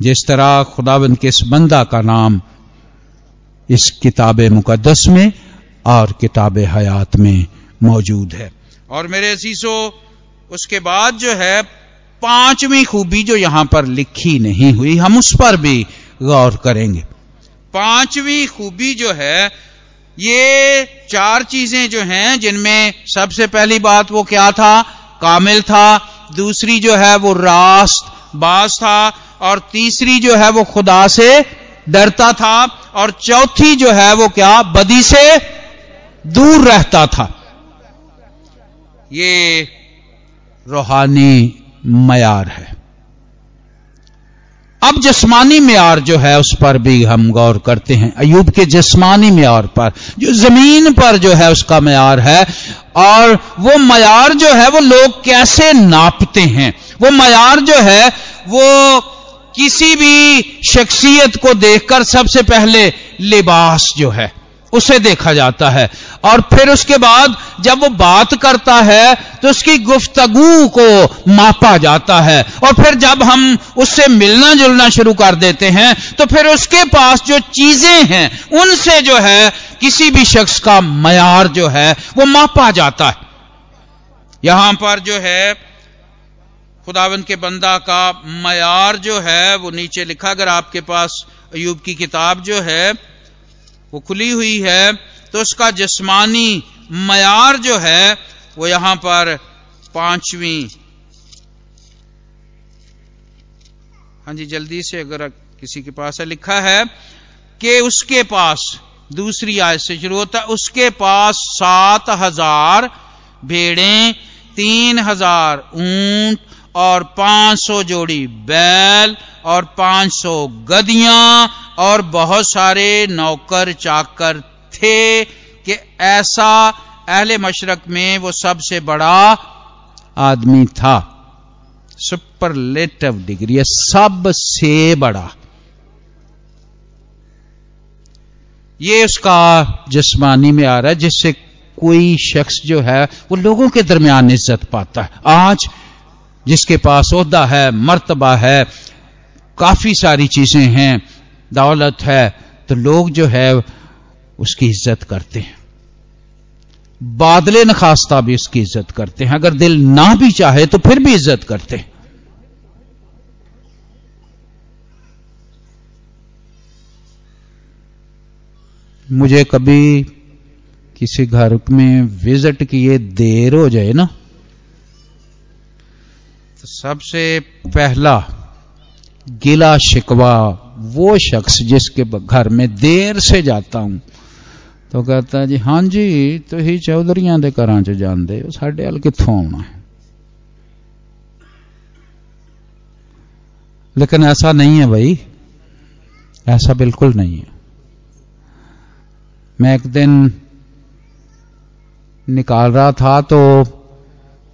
जिस तरह खुदाबंद के इस बंदा का नाम इस किताब मुकदस में और किताब हयात में मौजूद है। और मेरे असीसो उसके बाद जो है, पांचवी खूबी जो यहाँ पर लिखी नहीं हुई, हम उस पर भी गौर करेंगे। पांचवी खूबी जो है, ये चार चीज़ें जो हैं, जिनमें सबसे पहली बात वो क्या था? कामिल था। दूसरी जो है, वो रास्त, बाज था। और तीसरी जो है, वो खुदा से डरता था और चौथी जो है वो क्या? बदी से दूर रहता था। ये रूहानी मयार है। अब जस्मानी म्यार जो है उस पर भी हम गौर करते हैं। अयूब के जस्मानी म्यार पर, जो ज़मीन पर जो है उसका म्यार है और वो म्यार जो है वो लोग कैसे नापते हैं? वो म्यार जो है वो किसी भी शख्सियत को देखकर सबसे पहले लिबास जो है, उसे देखा जाता है। और फिर उसके बाद जब वो बात करता है तो उसकी गुफ्तगु को मापा जाता है। और फिर जब हम उससे मिलना जुलना शुरू कर देते हैं तो फिर उसके पास जो चीज़ें हैं, उनसे जो है, किसी भी शख्स का मयार जो है, वो मापा जाता है। यहाँ पर जो है खुदावंत के बंदा का मयार जो है, वो नीचे लिखा, अगर आपके पास अयूब की किताब जो है, वो खुली हुई है तो उसका जिस्मानी मयार जो है, वो यहाँ पर पांचवी। हाँ जी, जल्दी से अगर किसी के पास है लिखा है कि उसके पास, दूसरी आय से शुरू होता है, उसके पास सात हज़ार भेड़ें, तीन हज़ार ऊँट और पाँच सौ जोड़ी बैल और पाँच सौ गदियाँ और बहुत सारे नौकर चाकर थे कि ऐसा अहले मशरक में वो सबसे बड़ा आदमी था। सुपरलेटिव डिग्री है, सबसे बड़ा। ये उसका जिस्मानी में आ रहा है, जिससे कोई शख्स जो है वो लोगों के दरमियान इज़्ज़त पाता है। आज जिसके पास अहदा है, मर्तबा है, काफ़ी सारी चीज़ें हैं, दौलत है तो लोग जो है उसकी इज़्ज़त करते हैं। बादले नखास्ता भी उसकी इज़्ज़त करते हैं। अगर दिल ना भी चाहे तो फिर भी इज़्ज़त करते हैं। मुझे कभी किसी घर में विज़िट किए देर हो जाए ना सबसे पहला गिला शिकवा, वो शख्स जिसके घर में देर से जाता हूँ तो कहता जी, हाँ जी तो ही चौधरिया के घर च जाते हो साढ़े हल कितों आना है? लेकिन ऐसा नहीं है भाई, ऐसा बिल्कुल नहीं है। मैं एक दिन निकाल रहा था तो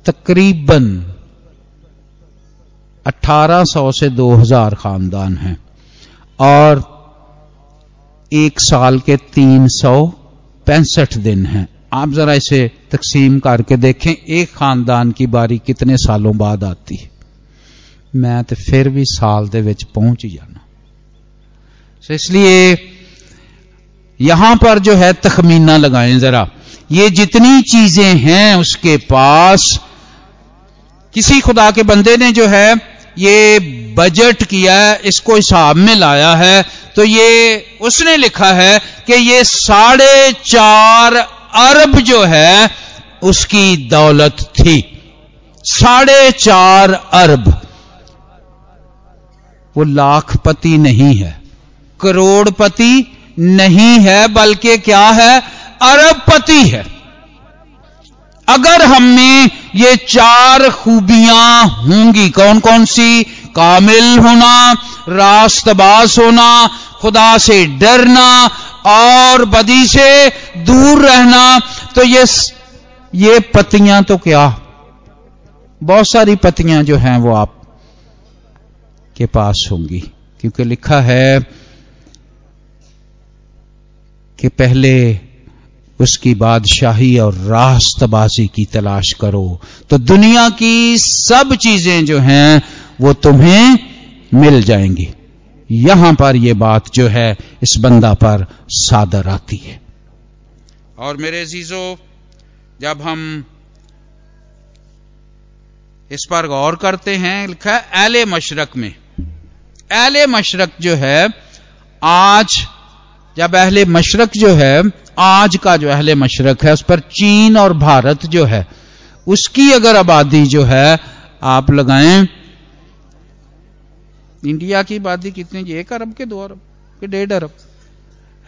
तकरीबन 1800 से 2000 खानदान हैं और एक साल के तीन सौ पैंसठ दिन हैं। आप जरा इसे तकसीम करके देखें, एक खानदान की बारी कितने सालों बाद आती है। मैं तो फिर भी साल विच पहुँच ही जाना। तो इसलिए यहाँ पर जो है तखमीना लगाएँ जरा। ये जितनी चीज़ें हैं उसके पास, किसी खुदा के बंदे ने जो है ये बजट किया है, इसको हिसाब में लाया है तो ये उसने लिखा है कि ये साढ़े चार अरब जो है, उसकी दौलत थी। साढ़े चार अरब। वो लाखपति नहीं है। करोड़पति नहीं है, बल्कि क्या है? अरबपति है। अगर हम में ये चार खूबियाँ होंगी। कौन कौन सी? कामिल होना, रास्तबाज होना, खुदा से डरना और बदी से दूर रहना। तो ये ये पतियाँ तो क्या? बहुत सारी पतियाँ जो हैं वो आप के पास होंगी। क्योंकि लिखा है कि पहले उसकी बादशाही और रास्तबाजी की तलाश करो। तो दुनिया की सब चीज़ें जो हैं, वो तुम्हें मिल जाएँगी। यहाँ पर यह बात जो है, इस बंदा पर सादर आती है। और मेरे जीजो जब हम इस पर गौर करते हैं, लिखा है एले मशरक में। एले मशरक जो है, आज जब अहले मशरक जो है आज का जो अहले मशरक है, उस पर चीन और भारत जो है, उसकी अगर आबादी जो है, आप लगाएँ, इंडिया की आबादी कितनी जी? एक अरब के दो अरब के डेढ़ अरब,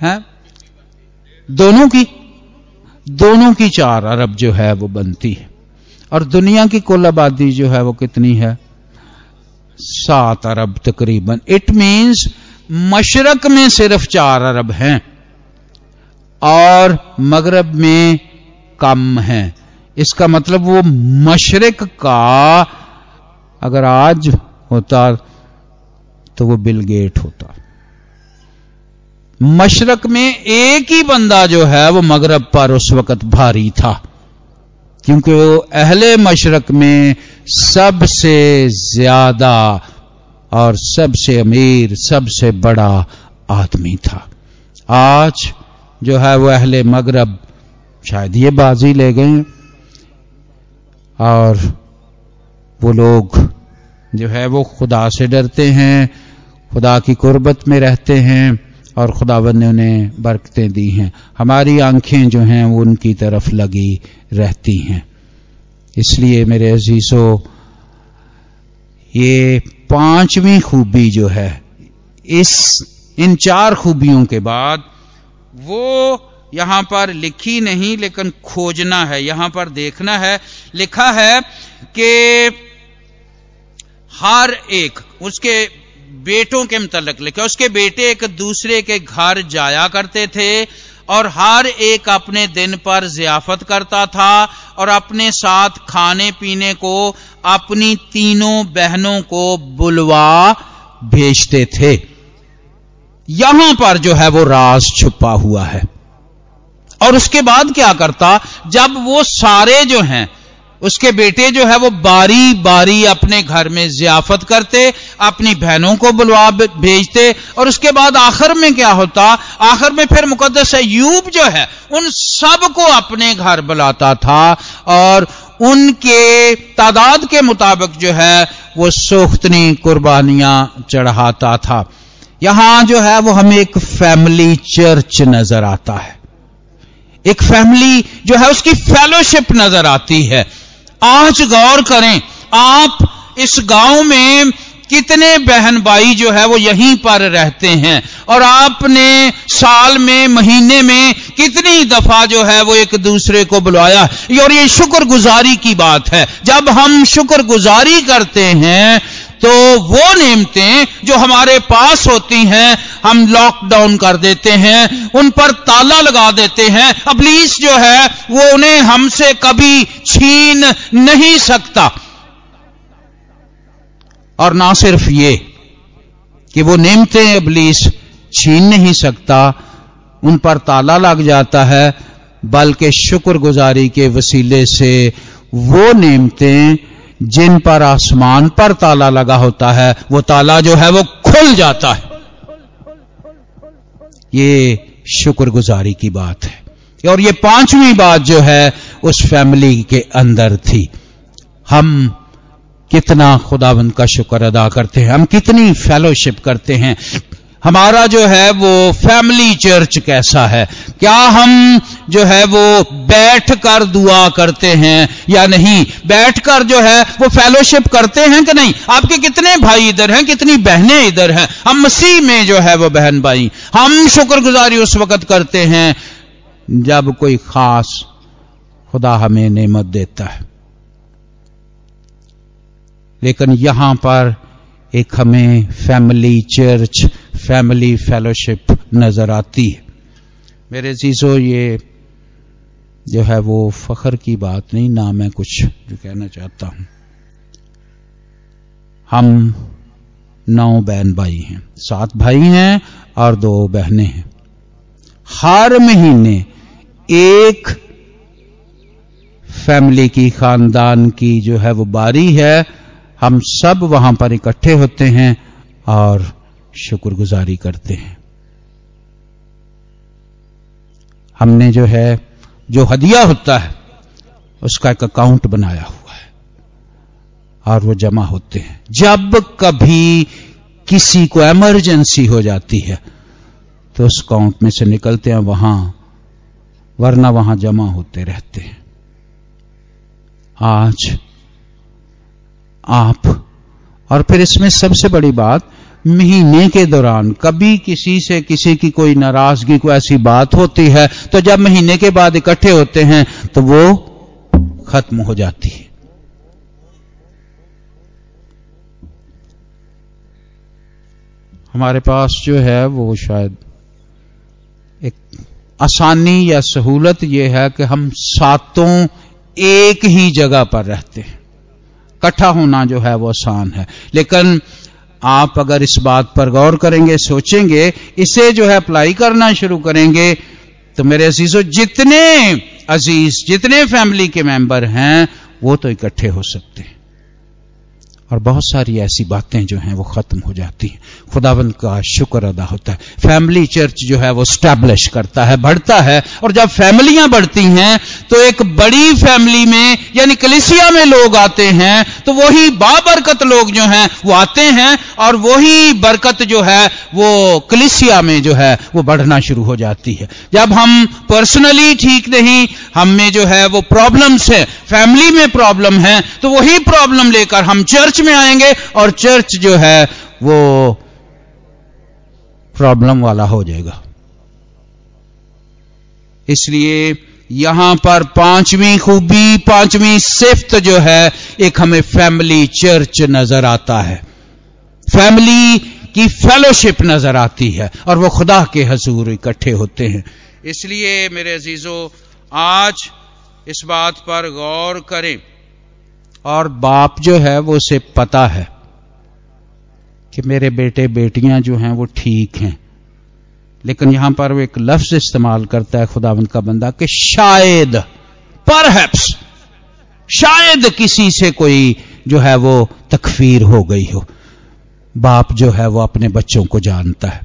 है? दोनों की दोनों की चार अरब जो है, वो बनती है। और दुनिया की कुल आबादी जो है, वो कितनी है? सात अरब तकरीबन। इट मींस मशरक में सिर्फ़ चार अरब हैं। और मगरब में कम है। इसका मतलब वो मशरक का अगर आज होता तो वो बिल गेट होता। मशरक में एक ही बंदा जो है वो मगरब पर उस वक्त भारी था, क्योंकि वो अहले मशरक में सबसे ज़्यादा और सबसे अमीर, सबसे बड़ा आदमी था। आज जो है वो अहले मगरब, शायद ये बाजी ले गए। और वो लोग जो है वो खुदा से डरते हैं, खुदा की कुर्बत में रहते हैं और खुदावन ने उन्हें बरकतें दी हैं। हमारी आँखें जो हैं वो उनकी तरफ़ लगी रहती हैं। इसलिए मेरे अजीजों, ये पांचवी खूबी जो है, इस इन चार खूबियों के बाद वो यहाँ पर लिखी नहीं, लेकिन खोजना है, यहाँ पर देखना है। लिखा है कि हर एक, उसके बेटों के मुतलक लिखा, उसके बेटे एक दूसरे के घर जाया करते थे, और हर एक अपने दिन पर जियाफत करता था, और अपने साथ खाने पीने को अपनी तीनों बहनों को बुलवा भेजते थे। यहाँ पर जो है वो राज छुपा हुआ है। और उसके बाद क्या करता, जब वो सारे जो हैं, उसके बेटे जो है वो बारी बारी अपने घर में जियाफत करते, अपनी बहनों को बुलवा भेजते, और उसके बाद आखिर में क्या होता, आखिर में फिर मुकदस यूब जो है, उन सबको अपने घर बुलाता था, और उनके तादाद के मुताबिक जो है, वो सोख्तनी कुर्बानियाँ चढ़ाता था। यहाँ जो है वो हमें एक फैमिली चर्च नज़र आता है। एक फैमिली जो है उसकी फेलोशिप नज़र आती है। आज गौर करें, आप इस गाँव में कितने बहन भाई जो है वो यहीं पर रहते हैं और आपने साल में, महीने में कितनी दफ़ा जो है वो एक दूसरे को बुलाया। और ये शुक्रगुजारी की बात है। जब हम शुक्रगुजारी करते हैं तो वो नियमतें जो हमारे पास होती हैं, हम लॉकडाउन कर देते हैं, उन पर ताला लगा देते हैं। अबलीस जो है, वो उन्हें हमसे कभी छीन नहीं सकता। और ना सिर्फ़ ये, कि वो नियमतें अबलीस छीन नहीं सकता, उन पर ताला लग जाता है, बल्कि शुक्रगुजारी के वसीले से वो नियमतें जिन पर आसमान पर ताला लगा होता है, वो ताला जो है वो खुल जाता है। ये शुक्रगुजारी की बात है। और ये पांचवी बात जो है, उस फैमिली के अंदर थी। हम कितना खुदाबंद का शुक्र अदा करते हैं, हम कितनी फेलोशिप करते हैं। हमारा जो है वो फैमिली चर्च कैसा है? क्या हम जो है वो बैठ कर दुआ करते हैं या नहीं? बैठकर जो है वो फेलोशिप करते हैं कि नहीं? आपके कितने भाई इधर हैं, कितनी बहनें इधर हैं? हम मसीह में जो है वो बहन भाई। हम शुक्रगुजारी उस वक्त करते हैं जब कोई खास खुदा हमें नेमत देता है। लेकिन यहाँ पर एक हमें फैमिली चर्च फैमिली फेलोशिप नज़र आती है। मेरे चीज़ों ये जो है वो फखर की बात नहीं, ना मैं कुछ जो कहना चाहता हूँ। हम नौ बहन भाई हैं। सात भाई हैं और दो बहनें हैं। हर महीने एक फैमिली की, खानदान की जो है वो बारी है। हम सब वहाँ पर इकट्ठे होते हैं और शुक्रगुजारी करते हैं। हमने जो है, जो हदिया होता है, उसका एक अकाउंट बनाया हुआ है और वो जमा होते हैं। जब कभी किसी को इमरजेंसी हो जाती है तो उस अकाउंट में से निकलते हैं, वहाँ, वरना वहाँ जमा होते रहते हैं। आज आप, और फिर इसमें सबसे बड़ी बात महीने के दौरान कभी किसी से किसी की कोई नाराज़गी को ऐसी बात होती है तो जब महीने के बाद इकट्ठे होते हैं तो वो खत्म हो जाती है। हमारे पास जो है, वो शायद एक आसानी या सहूलत यह है कि हम सातों एक ही जगह पर रहते हैं। इकट्ठा होना जो है, वो आसान है। लेकिन आप अगर इस बात पर गौर करेंगे, सोचेंगे, इसे जो है अप्लाई करना शुरू करेंगे तो मेरे अजीजों, जितने अज़ीज़, जितने फैमिली के मेंबर हैं, वो तो इकट्ठे हो सकते हैं। और बहुत सारी ऐसी बातें जो हैं, वो खत्म हो जाती हैं। खुदावंद का शुक्र अदा होता है। फैमिली चर्च जो है, वो स्टैब्लिश करता है, बढ़ता है। और जब फैमिलियाँ बढ़ती हैं तो एक बड़ी फैमिली में, यानी कलिसिया में लोग आते हैं तो वही बाबरकत लोग जो हैं, वो आते हैं, और वही बरकत जो है, वो कलिसिया में जो है, वो बढ़ना शुरू हो जाती है। जब हम पर्सनली ठीक नहीं, हम में जो है, वो प्रॉब्लम्स है फैमिली में प्रॉब्लम है तो वही प्रॉब्लम लेकर हम चर्च में आएँगे, और चर्च जो है, वो प्रॉब्लम वाला हो जाएगा। इसलिए यहाँ पर पांचवी खूबी, पांचवी सिफ्त जो है, एक हमें फैमिली चर्च नज़र आता है। फैमिली की फेलोशिप नज़र आती है और वो खुदा के हजूर इकट्ठे होते हैं। इसलिए मेरे अजीजों, आज इस बात पर गौर करें और बाप जो है, वो उसे पता है कि मेरे बेटे बेटियाँ जो हैं, वो ठीक हैं। लेकिन यहाँ पर वो एक लफ्ज इस्तेमाल करता है खुदावंद का बंदा कि शायद पर शायद किसी से कोई जो है वो तकफीर हो गई हो। बाप जो है वो अपने बच्चों को जानता है।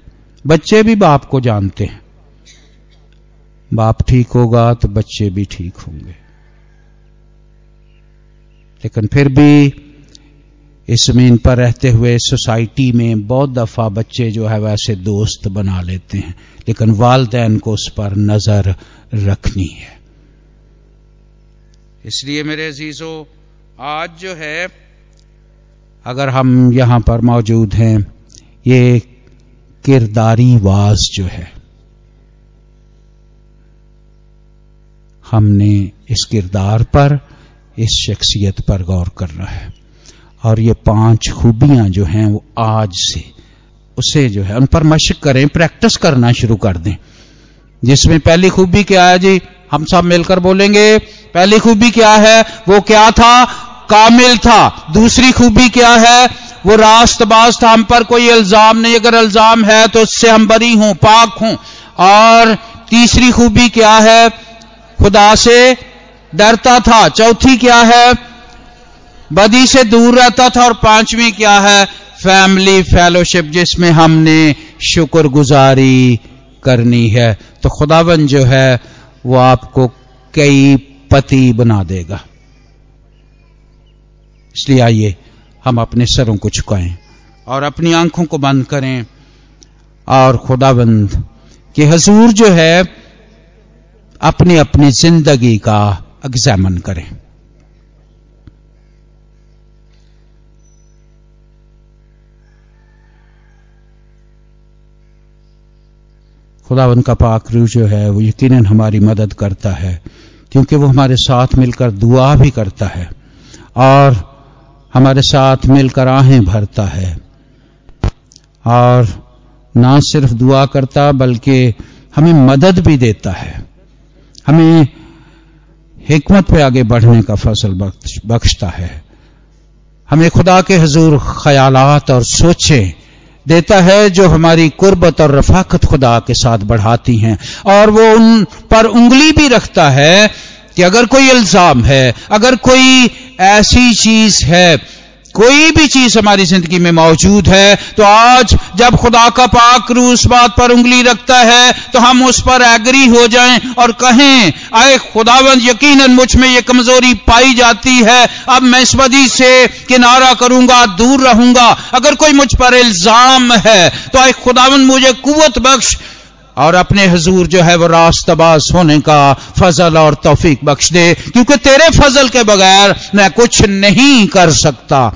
बच्चे भी बाप को जानते हैं। बाप ठीक होगा तो बच्चे भी ठीक होंगे। लेकिन फिर भी इस ज़मीन पर रहते हुए सोसाइटी में बहुत दफ़ा बच्चे जो है वैसे दोस्त बना लेते हैं, लेकिन वालदेन को उस पर नज़र रखनी है। इसलिए मेरे अजीजों, आज जो है, अगर हम यहाँ पर मौजूद हैं, ये किरदारी वाज जो है, हमने इस किरदार पर, इस शख्सियत पर गौर करना है। और ये पाँच खूबियाँ जो हैं वो आज से उसे जो है उन पर मशक करें, प्रैक्टिस करना शुरू कर दें। जिसमें पहली खूबी क्या है जी? हम सब मिलकर बोलेंगे, पहली खूबी क्या है? वो क्या था? कामिल था। दूसरी खूबी क्या है? वो रास्तबाज था। हम पर कोई इल्ज़ाम नहीं। अगर इल्ज़ाम है तो उससे हम बरी हूँ, पाक हूँ। और तीसरी खूबी क्या है? खुदा से डरता था। चौथी क्या है? बदी से दूर रहता था और पांचवी क्या है? फैमिली फेलोशिप जिसमें हमने शुक्रगुजारी करनी है। तो खुदावन जो है, वो आपको कई पति बना देगा। इसलिए आइए, हम अपने सरों को झुकाएँ और अपनी आँखों को बंद करें और खुदाबंद के हजूर जो है अपनी अपनी ज़िंदगी का एग्जामन करें। खुदावन का पाक रू जो है, वो यकीन हमारी मदद करता है, क्योंकि वो हमारे साथ मिलकर दुआ भी करता है, और हमारे साथ मिलकर आहें भरता है। और ना सिर्फ़ दुआ करता, बल्कि हमें मदद भी देता है। हमें हमत पे आगे बढ़ने का फ़सल बख्शता है। हमें खुदा के हजूर ख्यालात और सोचें देता है जो हमारी कुर्बत और रफाकत खुदा के साथ बढ़ाती हैं। और वो उन पर उंगली भी रखता है कि अगर कोई इल्ज़ाम है, अगर कोई ऐसी चीज़ है कोई भी चीज़ हमारी ज़िंदगी में मौजूद है तो आज जब खुदा का पाक रू उस बात पर उंगली रखता है तो हम उस पर एग्री हो जाएँ और कहें, आए खुदावंद, यकीनन मुझमें ये कमज़ोरी पाई जाती है। अब मैं इस बदी से किनारा करूँगा, दूर रहूँगा। अगर कोई मुझ पर इल्ज़ाम है तो आए खुदावंद, मुझे कुत बख्श और अपने हजूर जो है वो रास्तबाज होने का फजल और तोफीक बख्श दे, क्योंकि तेरे फजल के बगैर मैं कुछ नहीं कर सकता।